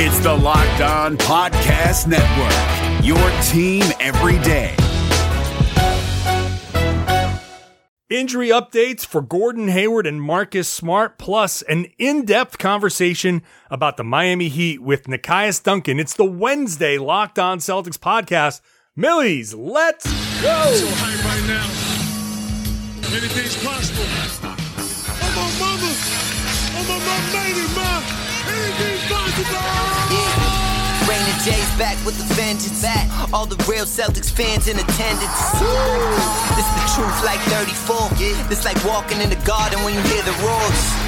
It's the Locked On Podcast Network, your team every day. Injury updates for Gordon Hayward and Marcus Smart, plus an in depth conversation about the Miami Heat with Nekias Duncan. It's the Wednesday Locked On Celtics podcast. Millies, let's go. So hype right now. Anything's possible. Anything's possible. Rainy J's back with the vengeance. Back. All the real Celtics fans in attendance. This the truth like 34. This like walking in the garden when you hear the roars.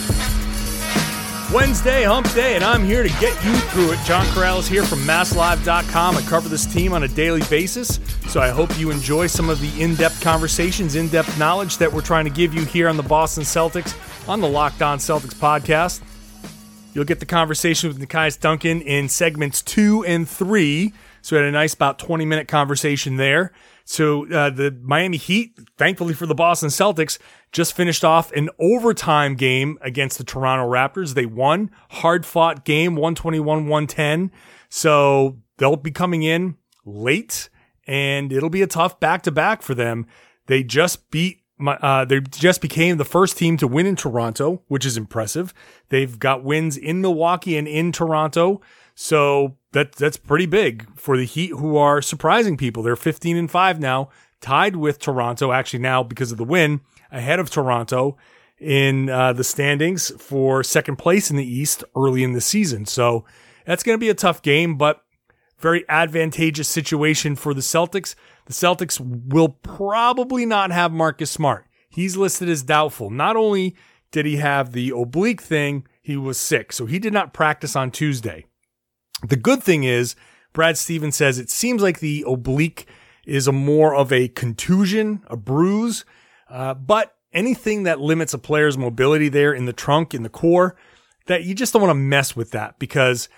Wednesday, hump day, and I'm here to get you through it. John Karalis here from MassLive.com. I cover this team on a daily basis, so I hope you enjoy some of the in depth conversations, in depth knowledge that we're trying to give you here on the Boston Celtics on the Locked On Celtics podcast. You'll get the conversation with Nekias Duncan in segments two and three. So we had a nice about 20 minute conversation there. So uh, the Miami Heat, thankfully for the Boston Celtics, just finished off an overtime game against the Toronto Raptors. They won, hard fought game, 121 110. So they'll be coming in late and it'll be a tough back to back for them. They just beat uh, they just became the first team to win in Toronto, which is impressive. They've got wins in Milwaukee and in Toronto. So that that's pretty big for the Heat who are surprising people. They're 15 and 5 now, tied with Toronto actually now because of the win ahead of Toronto in uh, the standings for second place in the East early in the season. So that's going to be a tough game, but very advantageous situation for the Celtics. The Celtics will probably not have Marcus Smart. He's listed as doubtful. Not only did he have the oblique thing, he was sick. So he did not practice on Tuesday. The good thing is, Brad Stevens says it seems like the oblique is a more of a contusion, a bruise, uh, but anything that limits a player's mobility there in the trunk, in the core, that you just don't want to mess with that because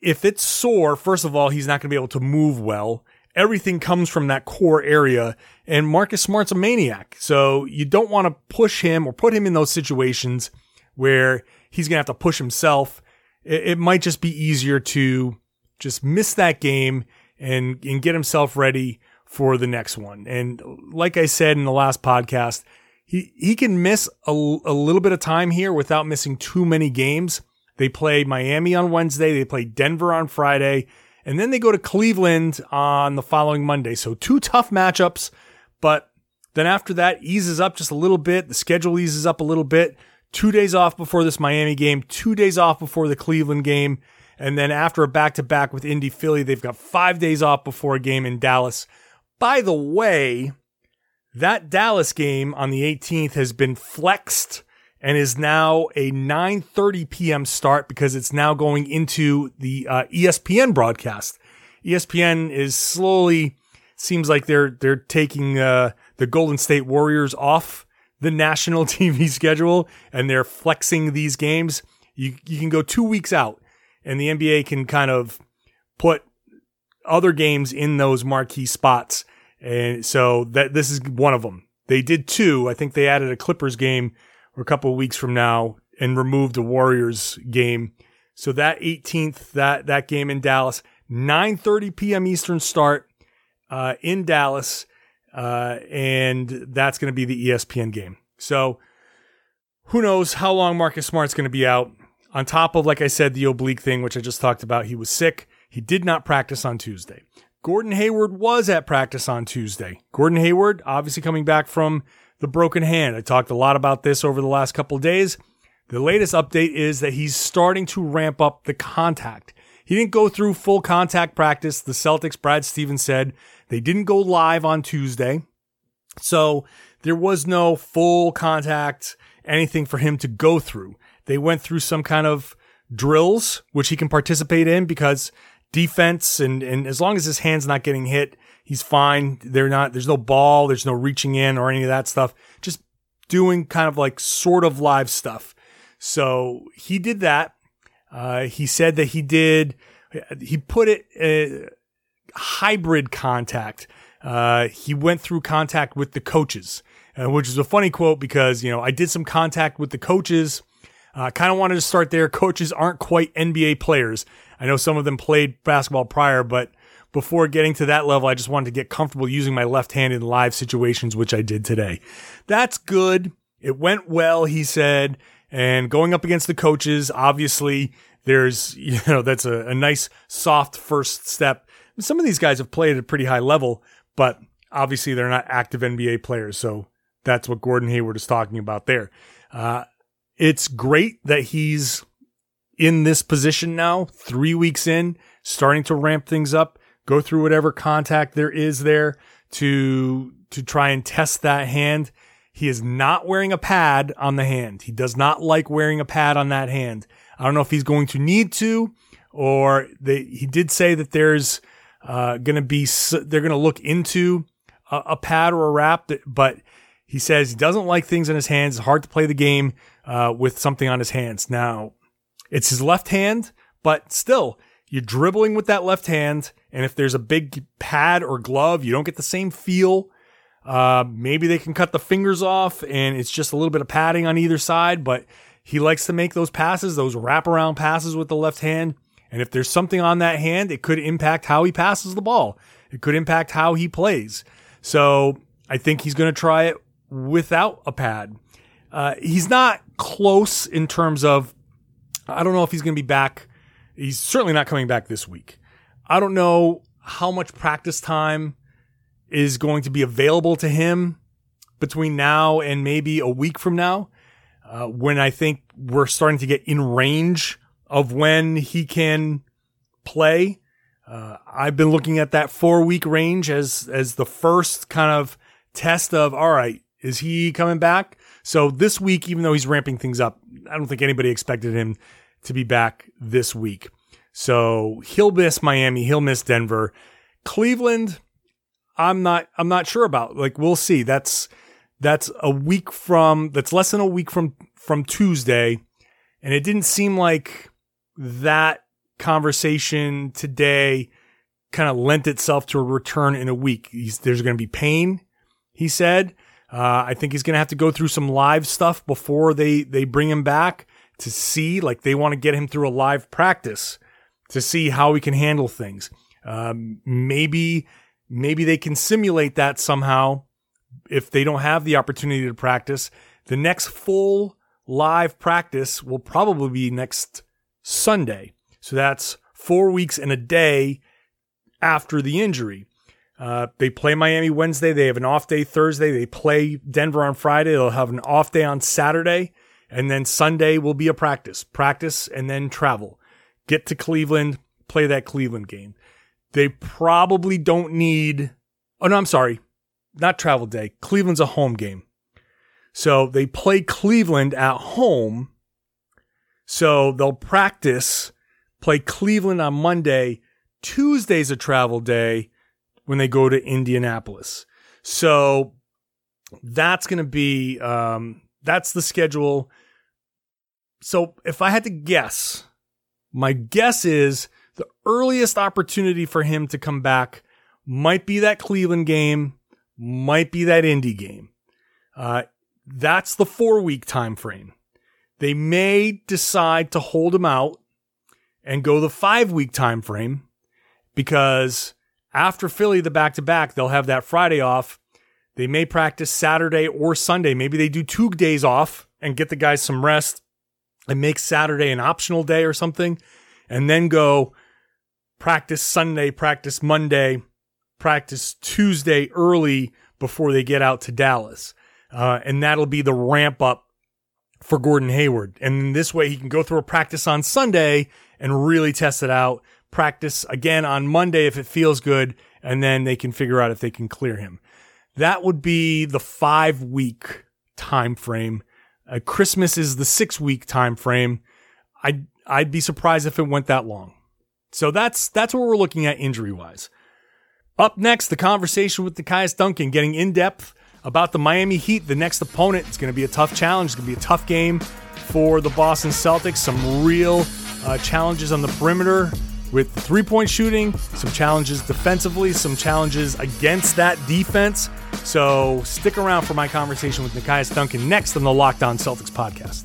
if it's sore, first of all, he's not going to be able to move well. Everything comes from that core area, and Marcus Smart's a maniac. So you don't want to push him or put him in those situations where he's going to have to push himself. It, it might just be easier to just miss that game and, and get himself ready for the next one. And like I said in the last podcast, he, he can miss a, a little bit of time here without missing too many games. They play Miami on Wednesday. They play Denver on Friday. And then they go to Cleveland on the following Monday. So two tough matchups, but then after that eases up just a little bit. The schedule eases up a little bit. Two days off before this Miami game, two days off before the Cleveland game. And then after a back to back with Indy Philly, they've got five days off before a game in Dallas. By the way, that Dallas game on the 18th has been flexed and is now a 9:30 p.m. start because it's now going into the uh, ESPN broadcast. ESPN is slowly seems like they're they're taking uh, the Golden State Warriors off the national TV schedule and they're flexing these games. You you can go 2 weeks out and the NBA can kind of put other games in those marquee spots and so that this is one of them. They did two. I think they added a Clippers game a couple weeks from now and removed the Warriors game. So that 18th, that that game in Dallas, 9:30 p.m. Eastern start uh, in Dallas, uh, and that's going to be the ESPN game. So who knows how long Marcus Smart's going to be out? On top of, like I said, the oblique thing, which I just talked about, he was sick. He did not practice on Tuesday. Gordon Hayward was at practice on Tuesday. Gordon Hayward, obviously coming back from the broken hand. I talked a lot about this over the last couple days. The latest update is that he's starting to ramp up the contact. He didn't go through full contact practice. The Celtics, Brad Stevens said, they didn't go live on Tuesday. So there was no full contact, anything for him to go through. They went through some kind of drills, which he can participate in because defense and, and as long as his hand's not getting hit, He's fine. They're not, there's no ball, there's no reaching in or any of that stuff. Just doing kind of like sort of live stuff. So he did that. Uh, he said that he did, he put it uh, hybrid contact. Uh, he went through contact with the coaches, uh, which is a funny quote because, you know, I did some contact with the coaches. I uh, kind of wanted to start there. Coaches aren't quite NBA players. I know some of them played basketball prior, but before getting to that level, I just wanted to get comfortable using my left hand in live situations, which I did today. That's good. It went well, he said. And going up against the coaches, obviously, there's, you know, that's a, a nice soft first step. Some of these guys have played at a pretty high level, but obviously they're not active NBA players. So that's what Gordon Hayward is talking about there. Uh, it's great that he's in this position now, three weeks in, starting to ramp things up, go through whatever contact there is there to, to try and test that hand. He is not wearing a pad on the hand. He does not like wearing a pad on that hand. I don't know if he's going to need to, or they, he did say that there's uh, going to be, they're going to look into a, a, pad or a wrap, that, but he says he doesn't like things in his hands. It's hard to play the game uh, with something on his hands. Now, it's his left hand, but still, you're dribbling with that left hand. And if there's a big pad or glove, you don't get the same feel. Uh, maybe they can cut the fingers off and it's just a little bit of padding on either side, but he likes to make those passes, those wraparound passes with the left hand. And if there's something on that hand, it could impact how he passes the ball. It could impact how he plays. So I think he's going to try it without a pad. Uh, he's not close in terms of, I don't know if he's going to be back. He's certainly not coming back this week. I don't know how much practice time is going to be available to him between now and maybe a week from now, uh, when I think we're starting to get in range of when he can play. Uh, I've been looking at that four week range as as the first kind of test of all right, is he coming back? So this week, even though he's ramping things up, I don't think anybody expected him to be back this week. So he'll miss Miami, he'll miss Denver, Cleveland. I'm not I'm not sure about. Like we'll see. That's that's a week from that's less than a week from from Tuesday, and it didn't seem like that conversation today kind of lent itself to a return in a week. He's, there's going to be pain, he said. Uh, I think he's going to have to go through some live stuff before they, they bring him back to see, like they want to get him through a live practice to see how he can handle things. Um, maybe, maybe they can simulate that somehow if they don't have the opportunity to practice. The next full live practice will probably be next Sunday. So that's four weeks and a day after the injury. Uh, they play Miami Wednesday. They have an off day Thursday. They play Denver on Friday. They'll have an off day on Saturday. And then Sunday will be a practice, practice and then travel. Get to Cleveland, play that Cleveland game. They probably don't need, oh no, I'm sorry, not travel day. Cleveland's a home game. So they play Cleveland at home so they'll practice, play Cleveland on Monday. Tuesday's a travel day when they go to Indianapolis. So that's going to be, um, that's the schedule. So if I had to guess, my guess is the earliest opportunity for him to come back might be that Cleveland game, might be that Indy game. Uh, that's the four week time frame. They may decide to hold him out and go the five week time frame because after Philly, the back to back, they'll have that Friday off. They may practice Saturday or Sunday. Maybe they do two days off and get the guys some rest and make Saturday an optional day or something, and then go practice Sunday, practice Monday, practice Tuesday early before they get out to Dallas. Uh, and that'll be the ramp up for Gordon Hayward. And this way he can go through a practice on Sunday and really test it out. Practice again on Monday if it feels good. And then they can figure out if they can clear him. That would be the five week time frame. Uh, Christmas is the six week time frame. I'd, I'd be surprised if it went that long. So that's, that's what we're looking at injury wise. Up next, the conversation with the Nekias Duncan, getting in depth about the Miami Heat, the next opponent. It's going to be a tough challenge. It's going to be a tough game for the Boston Celtics. Some real uh, challenges on the perimeter with three point shooting, some challenges defensively, some challenges against that defense. So stick around for my conversation with Nekias Duncan next on the Locked On Celtics podcast.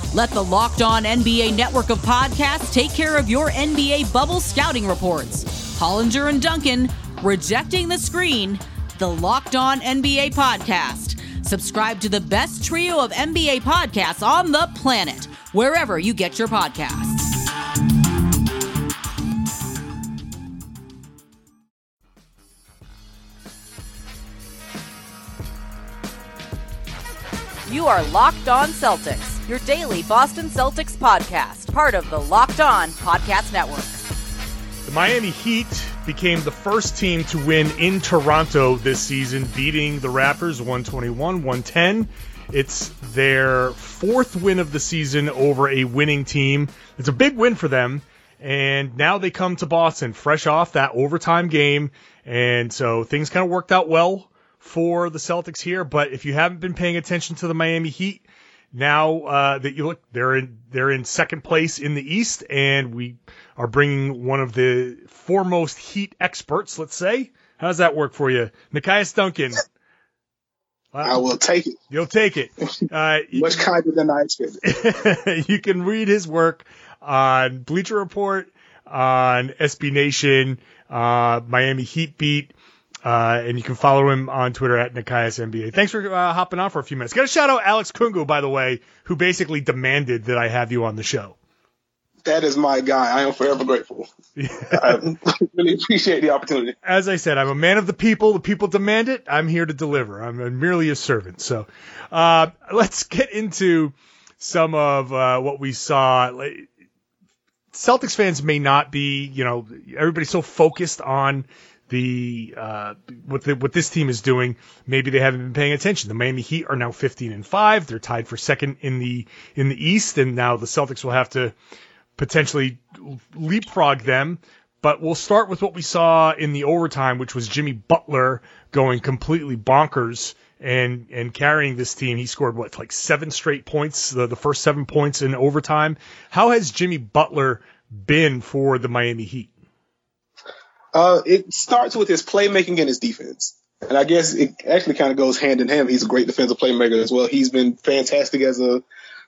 Let the Locked On NBA network of podcasts take care of your NBA bubble scouting reports. Hollinger and Duncan, Rejecting the Screen, the Locked On NBA podcast. Subscribe to the best trio of NBA podcasts on the planet, wherever you get your podcasts. You are Locked On Celtics, your daily Boston Celtics podcast, part of the Locked On Podcast Network. The Miami Heat became the first team to win in Toronto this season, beating the Raptors 121 110. It's their fourth win of the season over a winning team. It's a big win for them. And now they come to Boston fresh off that overtime game. And so things kind of worked out well for the Celtics here. But if you haven't been paying attention to the Miami Heat, now uh, that you look, they're in they're in second place in the East, and we are bringing one of the foremost Heat experts. Let's say, how does that work for you, Nekias Duncan? I will take it. You'll take it. Uh, Much kinder than I expected. you can read his work on Bleacher Report, on SB Nation, uh, Miami Heat Beat. Uh, and you can follow him on Twitter at Nekias NBA. Thanks for uh, hopping on for a few minutes. Got to shout out Alex Kungu, by the way, who basically demanded that I have you on the show. That is my guy. I am forever grateful. I really appreciate the opportunity. As I said, I'm a man of the people. The people demand it. I'm here to deliver. I'm merely a servant. So uh, let's get into some of uh, what we saw. Celtics fans may not be, you know, everybody's so focused on the uh, what the, what this team is doing. Maybe they haven't been paying attention. The Miami Heat are now 15 and five. They're tied for second in the in the East, and now the Celtics will have to potentially leapfrog them. But we'll start with what we saw in the overtime, which was Jimmy Butler going completely bonkers and and carrying this team. He scored what like seven straight points, the, the first seven points in overtime. How has Jimmy Butler been for the Miami Heat? Uh, it starts with his playmaking and his defense. And I guess it actually kind of goes hand in hand. He's a great defensive playmaker as well. He's been fantastic as a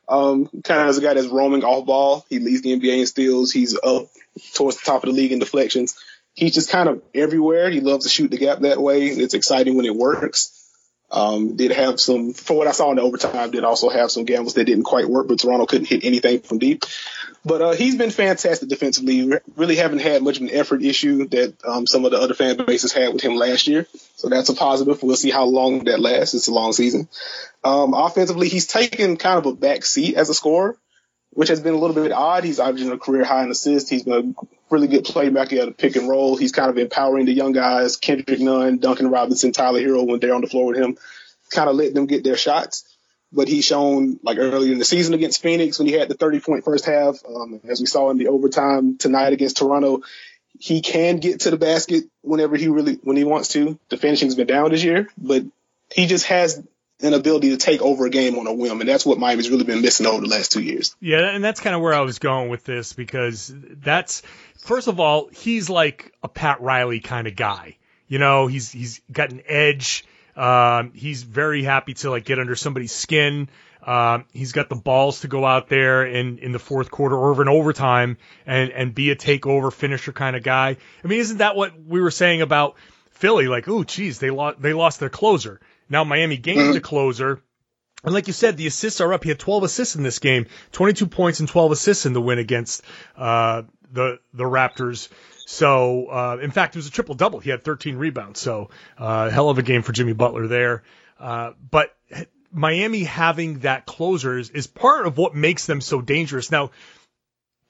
um, kind of as a guy that's roaming off ball. He leads the NBA in steals. He's up towards the top of the league in deflections. He's just kind of everywhere. He loves to shoot the gap that way. It's exciting when it works. Um, did have some, for what I saw in the overtime, did also have some gambles that didn't quite work, but Toronto couldn't hit anything from deep. But uh, he's been fantastic defensively. Really haven't had much of an effort issue that um, some of the other fan bases had with him last year. So that's a positive. We'll see how long that lasts. It's a long season. Um, offensively, he's taken kind of a back seat as a scorer. which has been a little bit odd. He's averaging a career high in assists. He's been a really good playmaker at a pick and roll. He's kind of empowering the young guys, Kendrick Nunn, Duncan Robinson, Tyler Herro when they're on the floor with him, kind of letting them get their shots. But he's shown like earlier in the season against Phoenix when he had the 30 point first half, um, as we saw in the overtime tonight against Toronto, he can get to the basket whenever he really when he wants to. The finishing's been down this year, but he just has an ability to take over a game on a whim, and that's what Miami's really been missing over the last two years. Yeah, and that's kind of where I was going with this because that's first of all, he's like a Pat Riley kind of guy. You know, he's he's got an edge. Um, he's very happy to like get under somebody's skin. Um, he's got the balls to go out there in, in the fourth quarter or in overtime and, and be a takeover finisher kind of guy. I mean, isn't that what we were saying about Philly? Like, oh, geez, they lost, they lost their closer. Now Miami gained the closer. And like you said, the assists are up. He had 12 assists in this game, 22 points and 12 assists in the win against, uh, the, the Raptors. So, uh, in fact, it was a triple double. He had 13 rebounds. So, uh, hell of a game for Jimmy Butler there. Uh, but Miami having that closer is, is part of what makes them so dangerous. Now,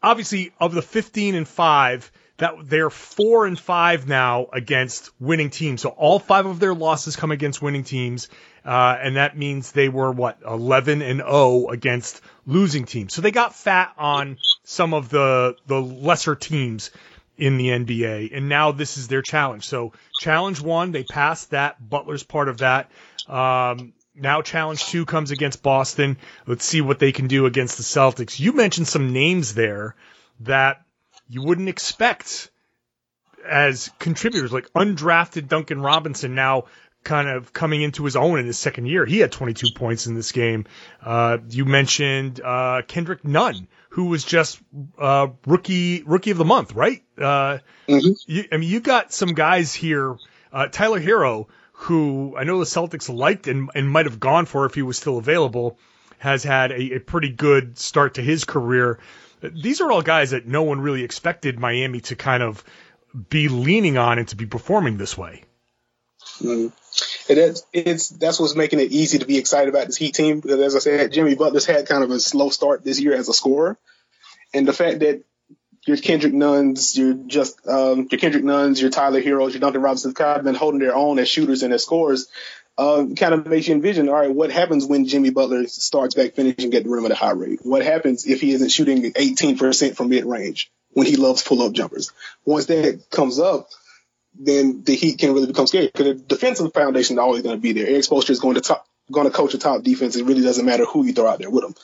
obviously, of the 15 and 5, that they're 4 and 5 now against winning teams. So all five of their losses come against winning teams. Uh, and that means they were what 11 and 0 against losing teams. So they got fat on some of the the lesser teams in the NBA, and now this is their challenge. So challenge one, they passed that. Butler's part of that. Um, now challenge two comes against Boston. Let's see what they can do against the Celtics. You mentioned some names there that you wouldn't expect as contributors, like undrafted Duncan Robinson now kind of coming into his own in his second year. He had 22 points in this game. Uh, you mentioned uh, Kendrick Nunn, who was just uh, rookie rookie of the month, right? Uh, mm-hmm. you, I mean, you got some guys here. Uh, Tyler Herro, who I know the Celtics liked and, and might have gone for if he was still available, has had a, a pretty good start to his career. These are all guys that no one really expected Miami to kind of be leaning on and to be performing this way. Mm. And it's, it's that's what's making it easy to be excited about this Heat team because, as I said, Jimmy Butler's had kind of a slow start this year as a scorer, and the fact that your Kendrick Nunns, your just um, your Kendrick Nunns, your Tyler Herros, your Duncan Robinson kind of been holding their own as shooters and as scorers. Uh, kind of makes you envision, all right, what happens when Jimmy Butler starts back finishing at the rim at a high rate? What happens if he isn't shooting 18% from mid range when he loves pull up jumpers? Once that comes up, then the Heat can really become scary because the defensive foundation is always going to be there. Erik Spoelstra is going to top, going to coach a top defense. It really doesn't matter who you throw out there with him.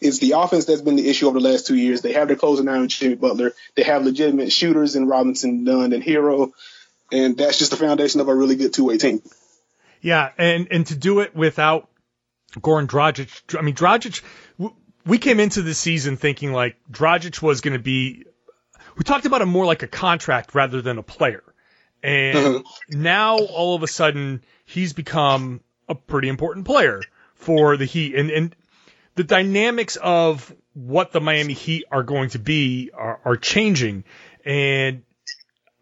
It's the offense that's been the issue over the last two years. They have their closing in Jimmy Butler. They have legitimate shooters in Robinson, Nunn, and Herro, and that's just the foundation of a really good two way team. Yeah, and and to do it without Goran Dragic. I mean, Dragic. We came into the season thinking like Dragic was going to be. We talked about him more like a contract rather than a player, and uh-huh. now all of a sudden he's become a pretty important player for the Heat. And and the dynamics of what the Miami Heat are going to be are, are changing, and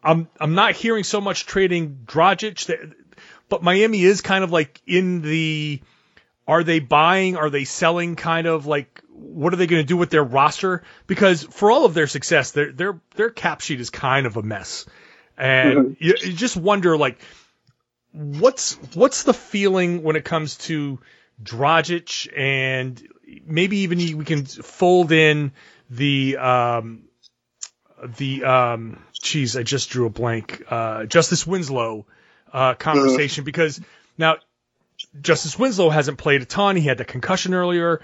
I'm I'm not hearing so much trading Dragic, but Miami is kind of like in the are they buying, are they selling kind of like what are they going to do with their roster? Because for all of their success, their their their cap sheet is kind of a mess, and mm-hmm. you, you just wonder like what's what's the feeling when it comes to Dragic and maybe even we can fold in the um, the um, geez, I just drew a blank. Uh, Justice Winslow uh, conversation because now Justice Winslow hasn't played a ton. He had the concussion earlier.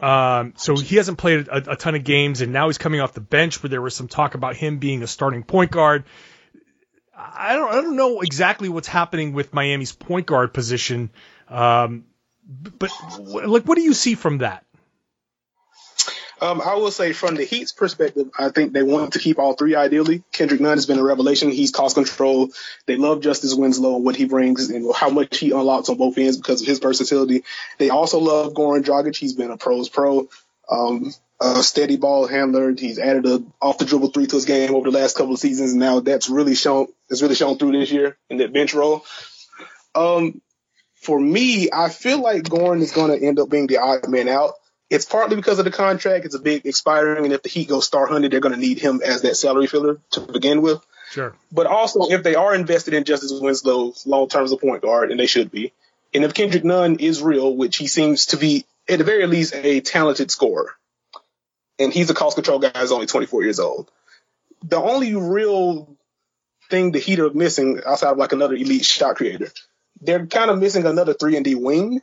Um, so he hasn't played a, a, ton of games, and now he's coming off the bench where there was some talk about him being a starting point guard. I don't, I don't know exactly what's happening with Miami's point guard position. Um, but like, what do you see from that? Um, I will say from the Heat's perspective, I think they want to keep all three ideally. Kendrick Nunn has been a revelation. He's cost control. They love Justice Winslow, and what he brings and how much he unlocks on both ends because of his versatility. They also love Goran Dragic. He's been a pros pro, um, a steady ball handler. He's added a off the dribble three to his game over the last couple of seasons. And now that's really shown, it's really shown through this year in that bench role. Um, for me, I feel like Goran is going to end up being the odd man out. It's partly because of the contract. It's a big expiring, and if the Heat go star hunting, they're going to need him as that salary filler to begin with. Sure. But also, if they are invested in Justice Winslow long term as a point guard, and they should be, and if Kendrick Nunn is real, which he seems to be, at the very least, a talented scorer, and he's a cost control guy, is only 24 years old. The only real thing the Heat are missing outside of like another elite shot creator, they're kind of missing another three and D wing.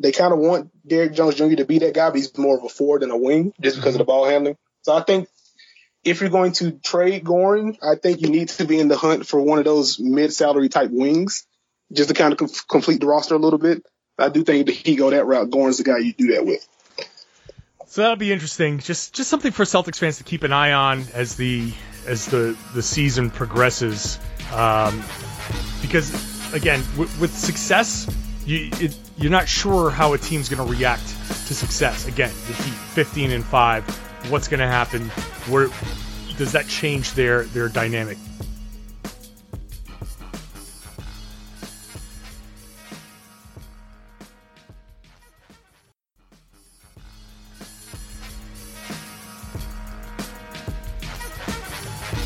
They kind of want Derrick Jones Jr. to be that guy, but he's more of a forward than a wing just because of the ball handling. So I think if you're going to trade Goran, I think you need to be in the hunt for one of those mid-salary type wings, just to kind of com- complete the roster a little bit. I do think if he go that route, Goran's the guy you do that with. So that'll be interesting. Just just something for Celtics fans to keep an eye on as the as the the season progresses, um, because again, w- with success, you it, you're not sure how a team's going to react to success. Again, the Heat 15 and five, what's going to happen? Where does that change their their dynamic?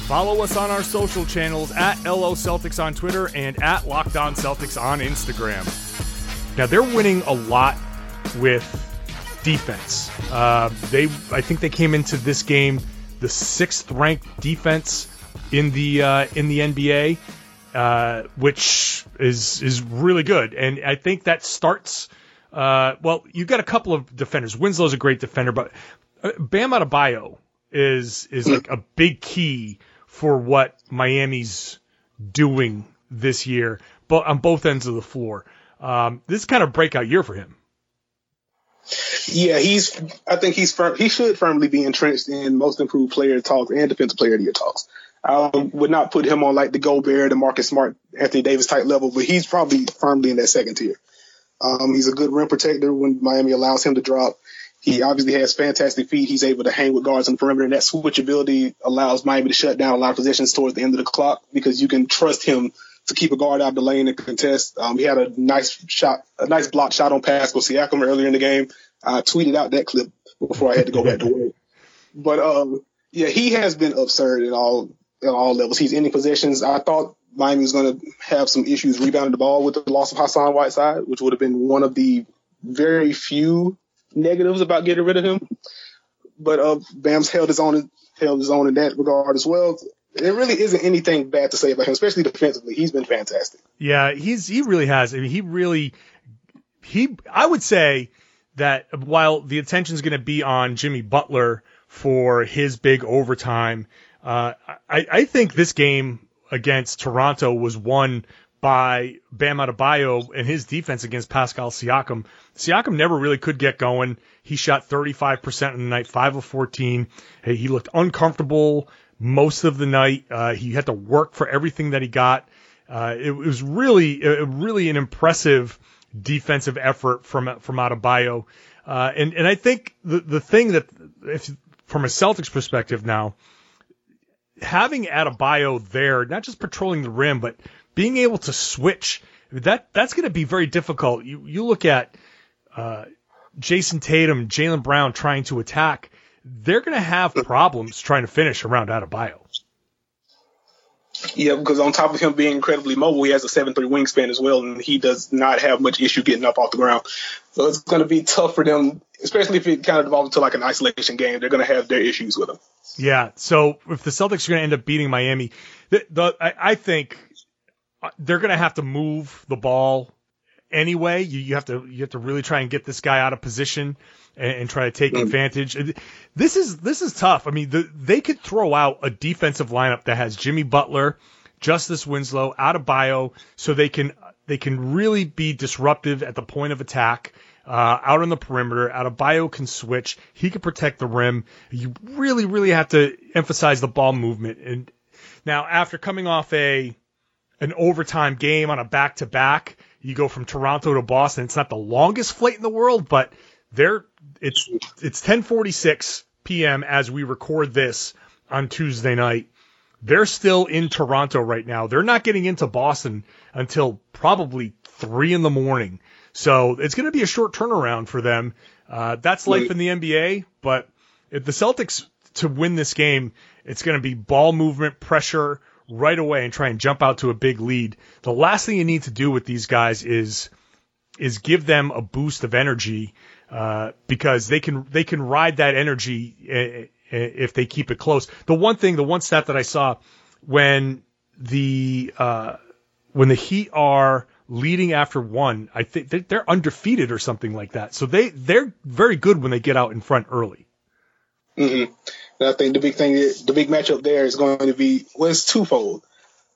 Follow us on our social channels at LO Celtics on Twitter and at Locked On Celtics on Instagram. Now they're winning a lot with defense. Uh, they, I think they came into this game the sixth ranked defense in the uh, in the NBA, uh, which is is really good. And I think that starts. Uh, well, you've got a couple of defenders. Winslow's a great defender, but uh, Bam Adebayo is is like a big key for what Miami's doing this year, but on both ends of the floor. Um, this is kind of breakout year for him. Yeah, he's. I think he's firm, he should firmly be entrenched in most improved player talks and defensive player of the year talks. I would not put him on like the Gobert, the Marcus Smart, Anthony Davis type level, but he's probably firmly in that second tier. Um, he's a good rim protector when Miami allows him to drop. He obviously has fantastic feet. He's able to hang with guards on the perimeter, and that switchability allows Miami to shut down a lot of possessions towards the end of the clock because you can trust him to keep a guard out of the lane and contest. Um, he had a nice shot, a nice block shot on Pascal Siakam earlier in the game. I tweeted out that clip before I had to go back to work. But um, yeah, he has been absurd in all at all levels. He's ending possessions. I thought Miami was going to have some issues rebounding the ball with the loss of Hassan Whiteside, which would have been one of the very few negatives about getting rid of him. But uh, Bam's held his own held his own in that regard as well. There really isn't anything bad to say about him, especially defensively. He's been fantastic. Yeah, he's he really has. I mean, he really he. I would say that while the attention is going to be on Jimmy Butler for his big overtime, uh, I, I think this game against Toronto was won by Bam Adebayo and his defense against Pascal Siakam. Siakam never really could get going. He shot 35% in the night, 5 of 14. Hey, he looked uncomfortable most of the night. Uh, he had to work for everything that he got. Uh, it, was really, really an impressive defensive effort from from Adebayo. Uh, and and I think the the thing that if from a Celtics perspective now, having Adebayo there, not just patrolling the rim, but being able to switch that that's going to be very difficult. You you look at uh, Jayson Tatum, Jaylen Brown trying to attack, they're going to have problems trying to finish around out of Adebayo. Yeah, because on top of him being incredibly mobile, he has a seven three wingspan as well, and he does not have much issue getting up off the ground. So it's going to be tough for them, especially if it kind of devolves into like an isolation game. They're going to have their issues with him. Yeah. So if the Celtics are going to end up beating Miami, the, the I, I think uh, they're going to have to move the ball anyway. You, you have to you have to really try and get this guy out of position and, and try to take mm. advantage. This is this is tough. I mean, the, they could throw out a defensive lineup that has Jimmy Butler, Justice Winslow, Adebayo, so they can they can really be disruptive at the point of attack. Uh, out on the perimeter, Adebayo can switch. He can protect the rim. You really, really have to emphasize the ball movement. And now, after coming off a an overtime game on a back to back, you go from Toronto to Boston. It's not the longest flight in the world, but they're it's it's 10:46 p.m. as we record this on Tuesday night. They're still in Toronto right now. They're not getting into Boston until probably three in the morning. So it's going to be a short turnaround for them. Uh, that's life in the NBA, but if the Celtics to win this game, it's going to be ball movement, pressure right away, and try and jump out to a big lead. The last thing you need to do with these guys is is give them a boost of energy uh, because they can they can ride that energy uh, if they keep it close. The one thing, the one stat that I saw when the uh, when the Heat are leading after one, I think they're undefeated or something like that. So they they're very good when they get out in front early. Mm-hmm. And I think the big thing, the big matchup there is going to be well, it's twofold.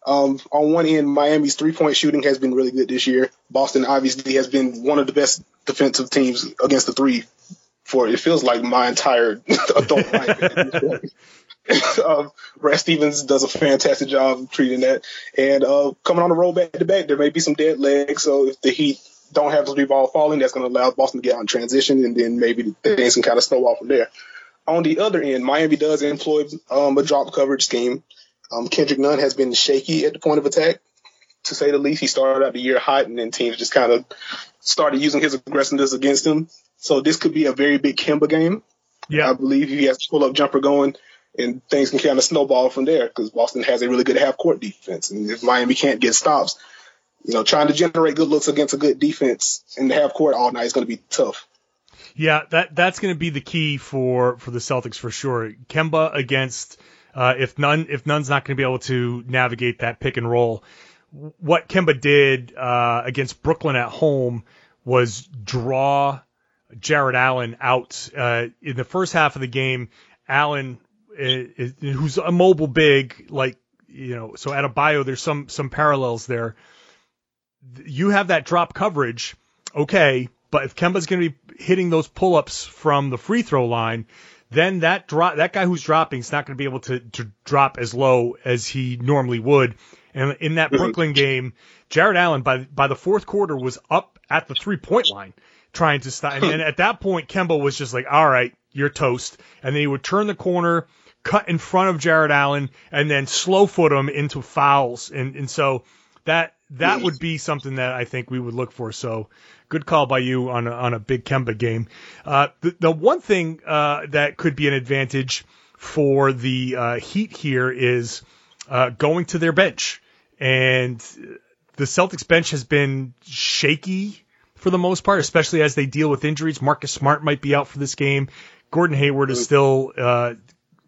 Um, on one end, Miami's three point shooting has been really good this year. Boston obviously has been one of the best defensive teams against the three for it feels like my entire adult life. um, Brad Stevens does a fantastic job treating that. And uh, coming on the road back to back, there may be some dead legs. So if the Heat don't have the three ball falling, that's going to allow Boston to get in transition, and then maybe things can kind of snowball from there. On the other end, Miami does employ um, a drop coverage scheme. Um, Kendrick Nunn has been shaky at the point of attack, to say the least. He started out the year hot, and then teams just kind of started using his aggressiveness against him. So this could be a very big Kemba game. Yeah, I believe he has to pull up jumper going, and things can kind of snowball from there because Boston has a really good half court defense, and if Miami can't get stops, you know, trying to generate good looks against a good defense in the half court all night is going to be tough. Yeah, that that's going to be the key for for the Celtics for sure. Kemba against uh, if Nunn if Nunn's not going to be able to navigate that pick and roll. What Kemba did uh, against Brooklyn at home was draw Jarrett Allen out uh, in the first half of the game. Allen, is, who's a mobile big, like you know, so Adebayo, there's some some parallels there. You have that drop coverage, okay, but if Kemba's going to be hitting those pull-ups from the free throw line, then that drop that guy who's dropping is not going to be able to, to drop as low as he normally would. And in that Brooklyn mm-hmm. game, Jarrett Allen by by the fourth quarter was up at the three point line trying to stop. And at that point, Kemba was just like, all right, you're toast. And then he would turn the corner, cut in front of Jarrett Allen, and then slow foot him into fouls. And, and so that, that would be something that I think we would look for. So good call by you on a, on a big Kemba game. Uh, the, the one thing, uh, that could be an advantage for the, uh, Heat here is, uh, going to their bench. And the Celtics bench has been shaky for the most part, especially as they deal with injuries. Marcus Smart might be out for this game. Gordon Hayward is still uh,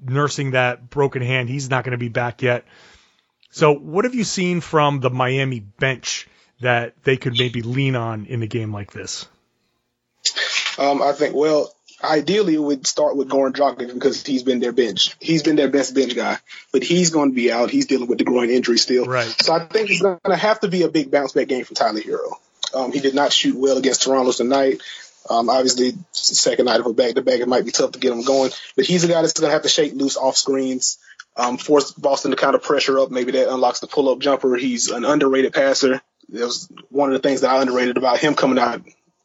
nursing that broken hand. He's not going to be back yet. So, what have you seen from the Miami bench that they could maybe lean on in a game like this? Um, I think, well, ideally it would start with Goran Dragic because he's been their bench. He's been their best bench guy, but he's going to be out. He's dealing with the groin injury still. Right. So I think it's going to have to be a big bounce back game for Tyler Herro. Um, he did not shoot well against Toronto tonight. Um, obviously, second night of a back to back, it might be tough to get him going. But he's a guy that's going to have to shake loose off screens, um, force Boston to kind of pressure up. Maybe that unlocks the pull up jumper. He's an underrated passer. That was one of the things that I underrated about him coming out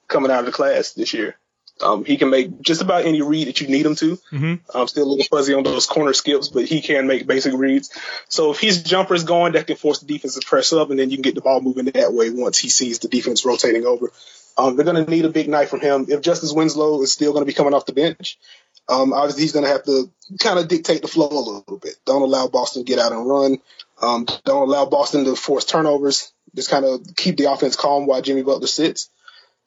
coming out of the class this year. Um, he can make just about any read that you need him to. Mm-hmm. I'm still a little fuzzy on those corner skips, but he can make basic reads. So if his jumper is going, that can force the defense to press up, and then you can get the ball moving that way once he sees the defense rotating over. Um, they're going to need a big night from him. If Justice Winslow is still going to be coming off the bench, um, obviously he's going to have to kind of dictate the flow a little bit. Don't allow Boston to get out and run. Um, don't allow Boston to force turnovers. Just kind of keep the offense calm while Jimmy Butler sits.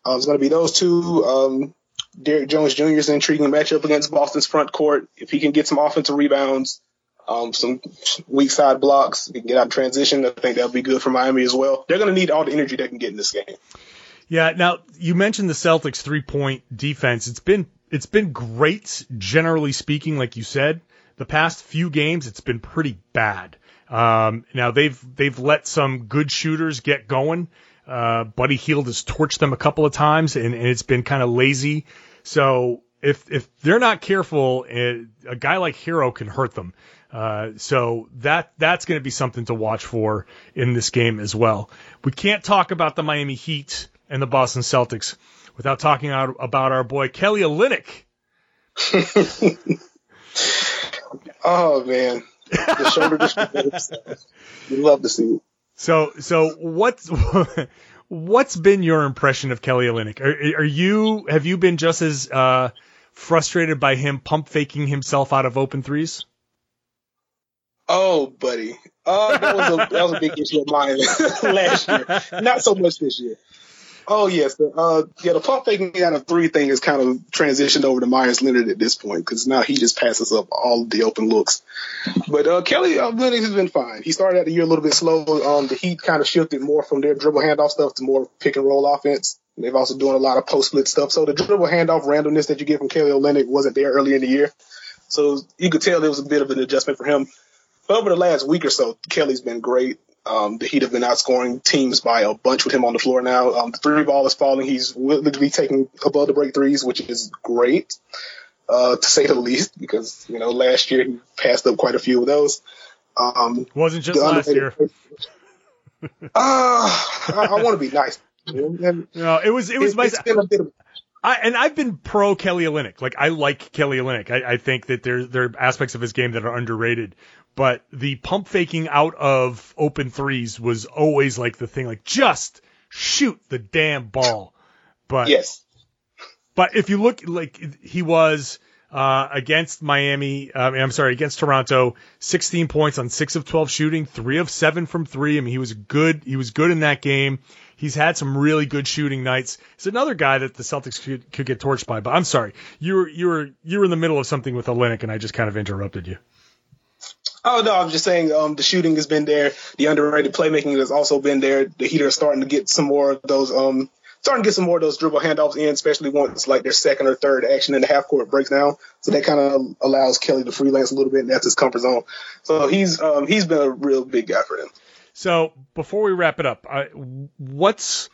Um, it's going to be those two. Um, Derrick Jones Jr. is an intriguing matchup against Boston's front court. If he can get some offensive rebounds, um, some weak side blocks, he can get out in transition. I think that'll be good for Miami as well. They're going to need all the energy they can get in this game. Yeah. Now you mentioned the Celtics three point defense. It's been it's been great generally speaking, like you said. The past few games, it's been pretty bad. Um, now they've they've let some good shooters get going. Uh, Buddy Hield has torched them a couple of times, and, and it's been kind of lazy. So if if they're not careful, it, a guy like Herro can hurt them. Uh, so that that's going to be something to watch for in this game as well. We can't talk about the Miami Heat and the Boston Celtics without talking about our boy Kelly Olynyk. oh man, the shoulder just we love to see it. So so what's what's been your impression of Kelly Olynyk? Are, are you have you been just as uh, frustrated by him pump faking himself out of open threes? Oh, buddy, uh, that was a that was a big issue of mine last year. Not so much this year. Oh yes, uh, yeah, the pump faking out of three thing is kind of transitioned over to Meyers Leonard at this point because now he just passes up all the open looks. But uh, Kelly uh, Leonard has been fine. He started out the year a little bit slow. Um, the Heat kind of shifted more from their dribble handoff stuff to more pick and roll offense. They've also doing a lot of post split stuff. So the dribble handoff randomness that you get from Kelly Olynyk wasn't there early in the year. So you could tell there was a bit of an adjustment for him. But over the last week or so, Kelly's been great. Um, the Heat have been outscoring teams by a bunch with him on the floor now. Um, the three ball is falling. He's literally taking above the break threes, which is great, uh, to say the least, because, you know, last year he passed up quite a few of those. Um, Wasn't just last year. uh, I, I want to be nice. No, it was it was it, my. it's been a bit of, I, and I've been pro Kelly Olynyk. Like I like Kelly Olynyk. I, I think that there there are aspects of his game that are underrated. But the pump faking out of open threes was always like the thing. Like just shoot the damn ball. But yes. but if you look like he was uh, against Miami, mean, I'm sorry, against Toronto, 16 points on six of 12 shooting, three of seven from three. I mean, he was good. He was good in that game. He's had some really good shooting nights. He's another guy that the Celtics could, could get torched by. But I'm sorry, you were you were you were in the middle of something with Olynyk, and I just kind of interrupted you. Oh no, I'm just saying um, the shooting has been there. The underrated playmaking has also been there. The Heat are starting to get some more of those um starting to get some more of those dribble handoffs in, especially once like their second or third action in the half court breaks down. So that kind of allows Kelly to freelance a little bit, and that's his comfort zone. So he's um he's been a real big guy for them. So before we wrap it up, I, what's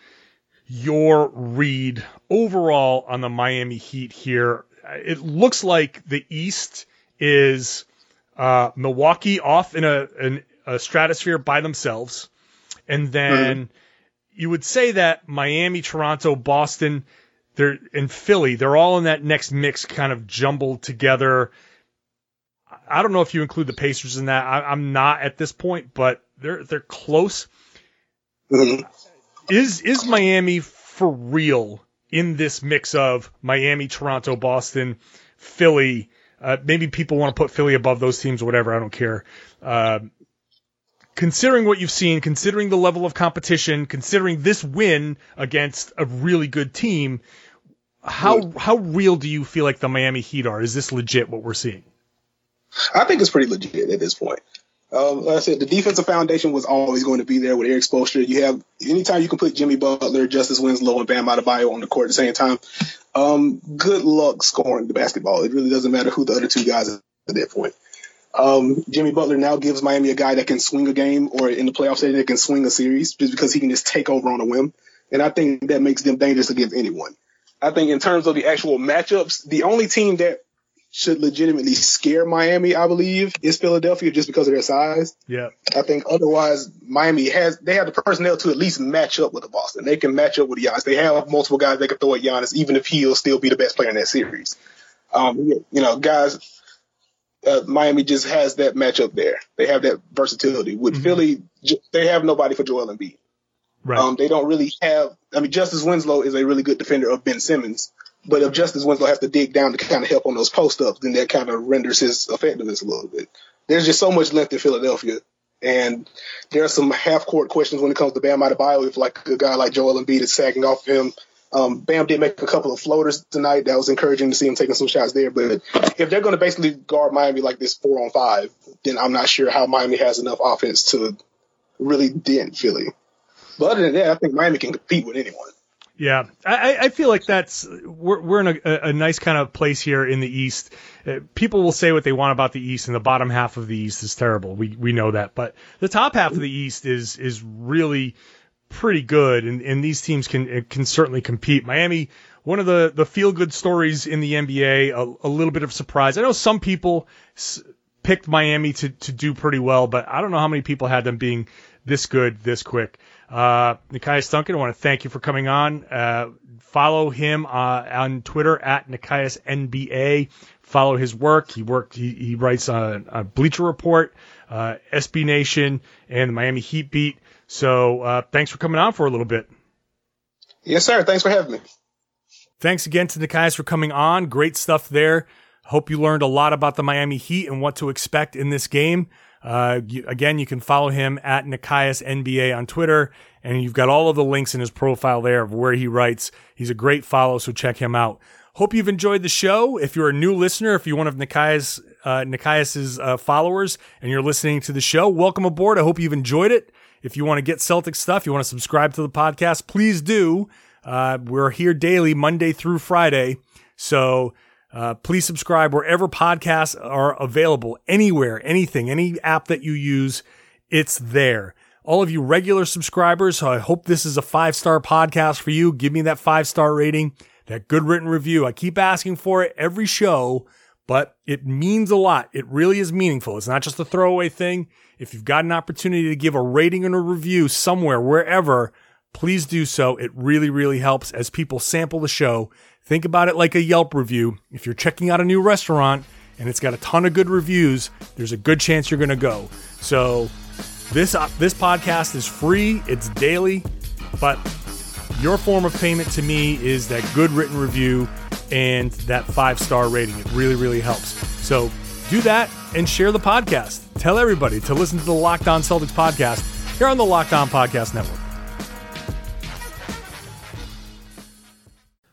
your read overall on the Miami Heat here? It looks like the East is uh, Milwaukee off in a, in a stratosphere by themselves, and then you would say that Miami, Toronto, Boston, they're in Philly, they're all in that next mix, kind of jumbled together. I don't know if you include the Pacers in that. I, I'm not at this point, but they're they're close. Mhm. Is is Miami for real in this mix of Miami, Toronto, Boston, Philly? Uh, maybe people want to put Philly above those teams, whatever. I don't care. Uh, considering what you've seen, considering the level of competition, considering this win against a really good team, how how real do you feel like the Miami Heat are? Is this legit what we're seeing? I think it's pretty legit at this point. Um, like I said, the defensive foundation was always going to be there with Erik Spoelstra. You have anytime you can put Jimmy Butler, Justice Winslow, and Bam Adebayo on the court at the same time. Um, good luck scoring the basketball. It really doesn't matter who the other two guys are at that point. Um, Jimmy Butler now gives Miami a guy that can swing a game or in the playoff setting that can swing a series just because he can just take over on a whim. And I think that makes them dangerous against anyone. I think in terms of the actual matchups, the only team that should legitimately scare Miami, I believe, is Philadelphia just because of their size. Yeah. I think otherwise Miami has they have the personnel to at least match up with the Boston. They can match up with the Giannis. They have multiple guys they can throw at Giannis, even if he'll still be the best player in that series. Um, you know, guys, uh, Miami just has that matchup there. They have that versatility. With Philly, they have nobody for Joel Embiid. Right. Um, they don't really have. I mean, Justice Winslow is a really good defender of Ben Simmons, but if Justice Winslow has to dig down to kind of help on those post ups, then that kind of renders his effectiveness a little bit. There's just so much length in Philadelphia, and there are some half court questions when it comes to Bam Adebayo. If like a guy like Joel Embiid is sagging off him, um, Bam did make a couple of floaters tonight. That was encouraging to see him taking some shots there. But if they're going to basically guard Miami like this four on five, then I'm not sure how Miami has enough offense to really dent Philly. But other than that, I think Miami can compete with anyone. Yeah, I, I- feel like that's we're we're in a, a- a nice kind of place here in the East. Uh, people will say what they want about the East, and the bottom half of the East is terrible. We we know that, but the top half of the East is is really pretty good, and, and these teams can can certainly compete. Miami, one of the the feel good stories in the NBA, a, a little bit of surprise. I know some people s- picked Miami to to do pretty well, but I don't know how many people had them being this good this quick. Uh, Nekias Duncan, I want to thank you for coming on. Uh, follow him uh, on Twitter at Nekias NBA. Follow his work. He worked. He, he writes on a Bleacher Report, uh, SB Nation, and the Miami Heat beat. So uh, thanks for coming on for a little bit. Yes, sir. Thanks for having me. Thanks again to Nekias for coming on. Great stuff there. Hope you learned a lot about the Miami Heat and what to expect in this game. Uh, you, again, you can follow him at Nekias NBA on Twitter, and you've got all of the links in his profile there of where he writes. He's a great follow, so check him out. Hope you've enjoyed the show. If you're a new listener, if you're one of Nekias, uh, Nekias's uh, followers, and you're listening to the show, welcome aboard. I hope you've enjoyed it. If you want to get Celtic stuff, you want to subscribe to the podcast, please do. Uh, we're here daily, Monday through Friday. So uh, please subscribe wherever podcasts are available, anywhere, anything, any app that you use, it's there. All of you regular subscribers, I hope this is a five star podcast for you. Give me that five star rating, that good written review. I keep asking for it every show, but it means a lot. It really is meaningful. It's not just a throwaway thing. If you've got an opportunity to give a rating and a review somewhere, wherever, please do so. It really, really helps as people sample the show. Think about it like a Yelp review. If you're checking out a new restaurant and it's got a ton of good reviews, there's a good chance you're going to go. So, this uh, this podcast is free, it's daily, but your form of payment to me is that good written review and that five star rating. It really, really helps. So do that and share the podcast. Tell everybody to listen to the Locked On Celtics podcast here on the Locked On Podcast Network.